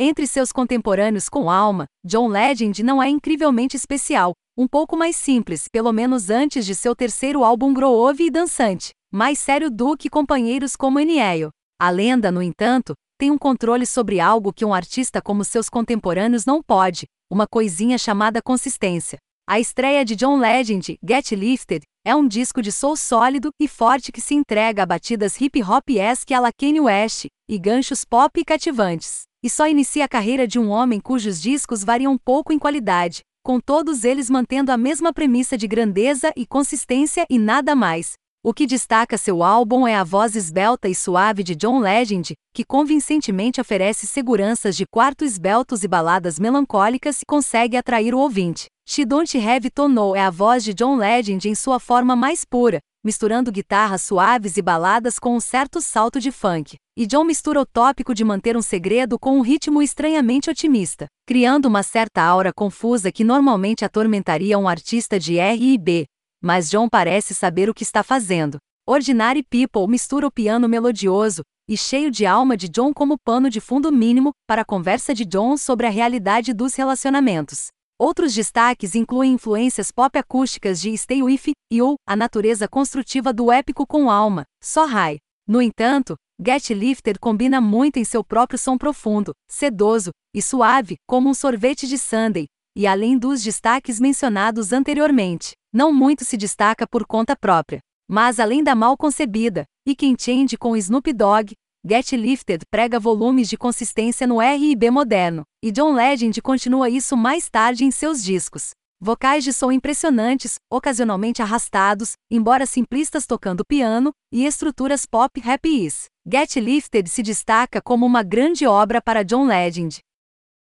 Entre seus contemporâneos com alma, John Legend não é incrivelmente especial, um pouco mais simples, pelo menos antes de seu terceiro álbum Groove e dançante, mais sério do que companheiros como Eniel. A lenda, no entanto, tem um controle sobre algo que um artista como seus contemporâneos não pode, uma coisinha chamada consistência. A estreia de John Legend, Get Lifted, é um disco de soul sólido e forte que se entrega a batidas hip hop esque a la Kanye West e ganchos pop cativantes. E só inicia a carreira de um homem cujos discos variam pouco em qualidade, com todos eles mantendo a mesma premissa de grandeza e consistência e nada mais. O que destaca seu álbum é a voz esbelta e suave de John Legend, que convincentemente oferece seguranças de quartos esbeltos e baladas melancólicas e consegue atrair o ouvinte. She Don't Have To é a voz de John Legend em sua forma mais pura, misturando guitarras suaves e baladas com um certo salto de funk. E John mistura o tópico de manter um segredo com um ritmo estranhamente otimista, criando uma certa aura confusa que normalmente atormentaria um artista de R&B, mas John parece saber o que está fazendo. Ordinary People mistura o piano melodioso e cheio de alma de John como pano de fundo mínimo para a conversa de John sobre a realidade dos relacionamentos. Outros destaques incluem influências pop acústicas de Stay With You, a natureza construtiva do épico com alma, só high. No entanto, Get Lifted combina muito em seu próprio som profundo, sedoso e suave, como um sorvete de Sunday, e além dos destaques mencionados anteriormente, não muito se destaca por conta própria. Mas além da mal concebida, e quem Change com Snoop Dogg, Get Lifted prega volumes de consistência no R&B moderno, e John Legend continua isso mais tarde em seus discos. Vocais de som impressionantes, ocasionalmente arrastados, embora simplistas tocando piano, e estruturas pop rap is. Get Lifted se destaca como uma grande obra para John Legend.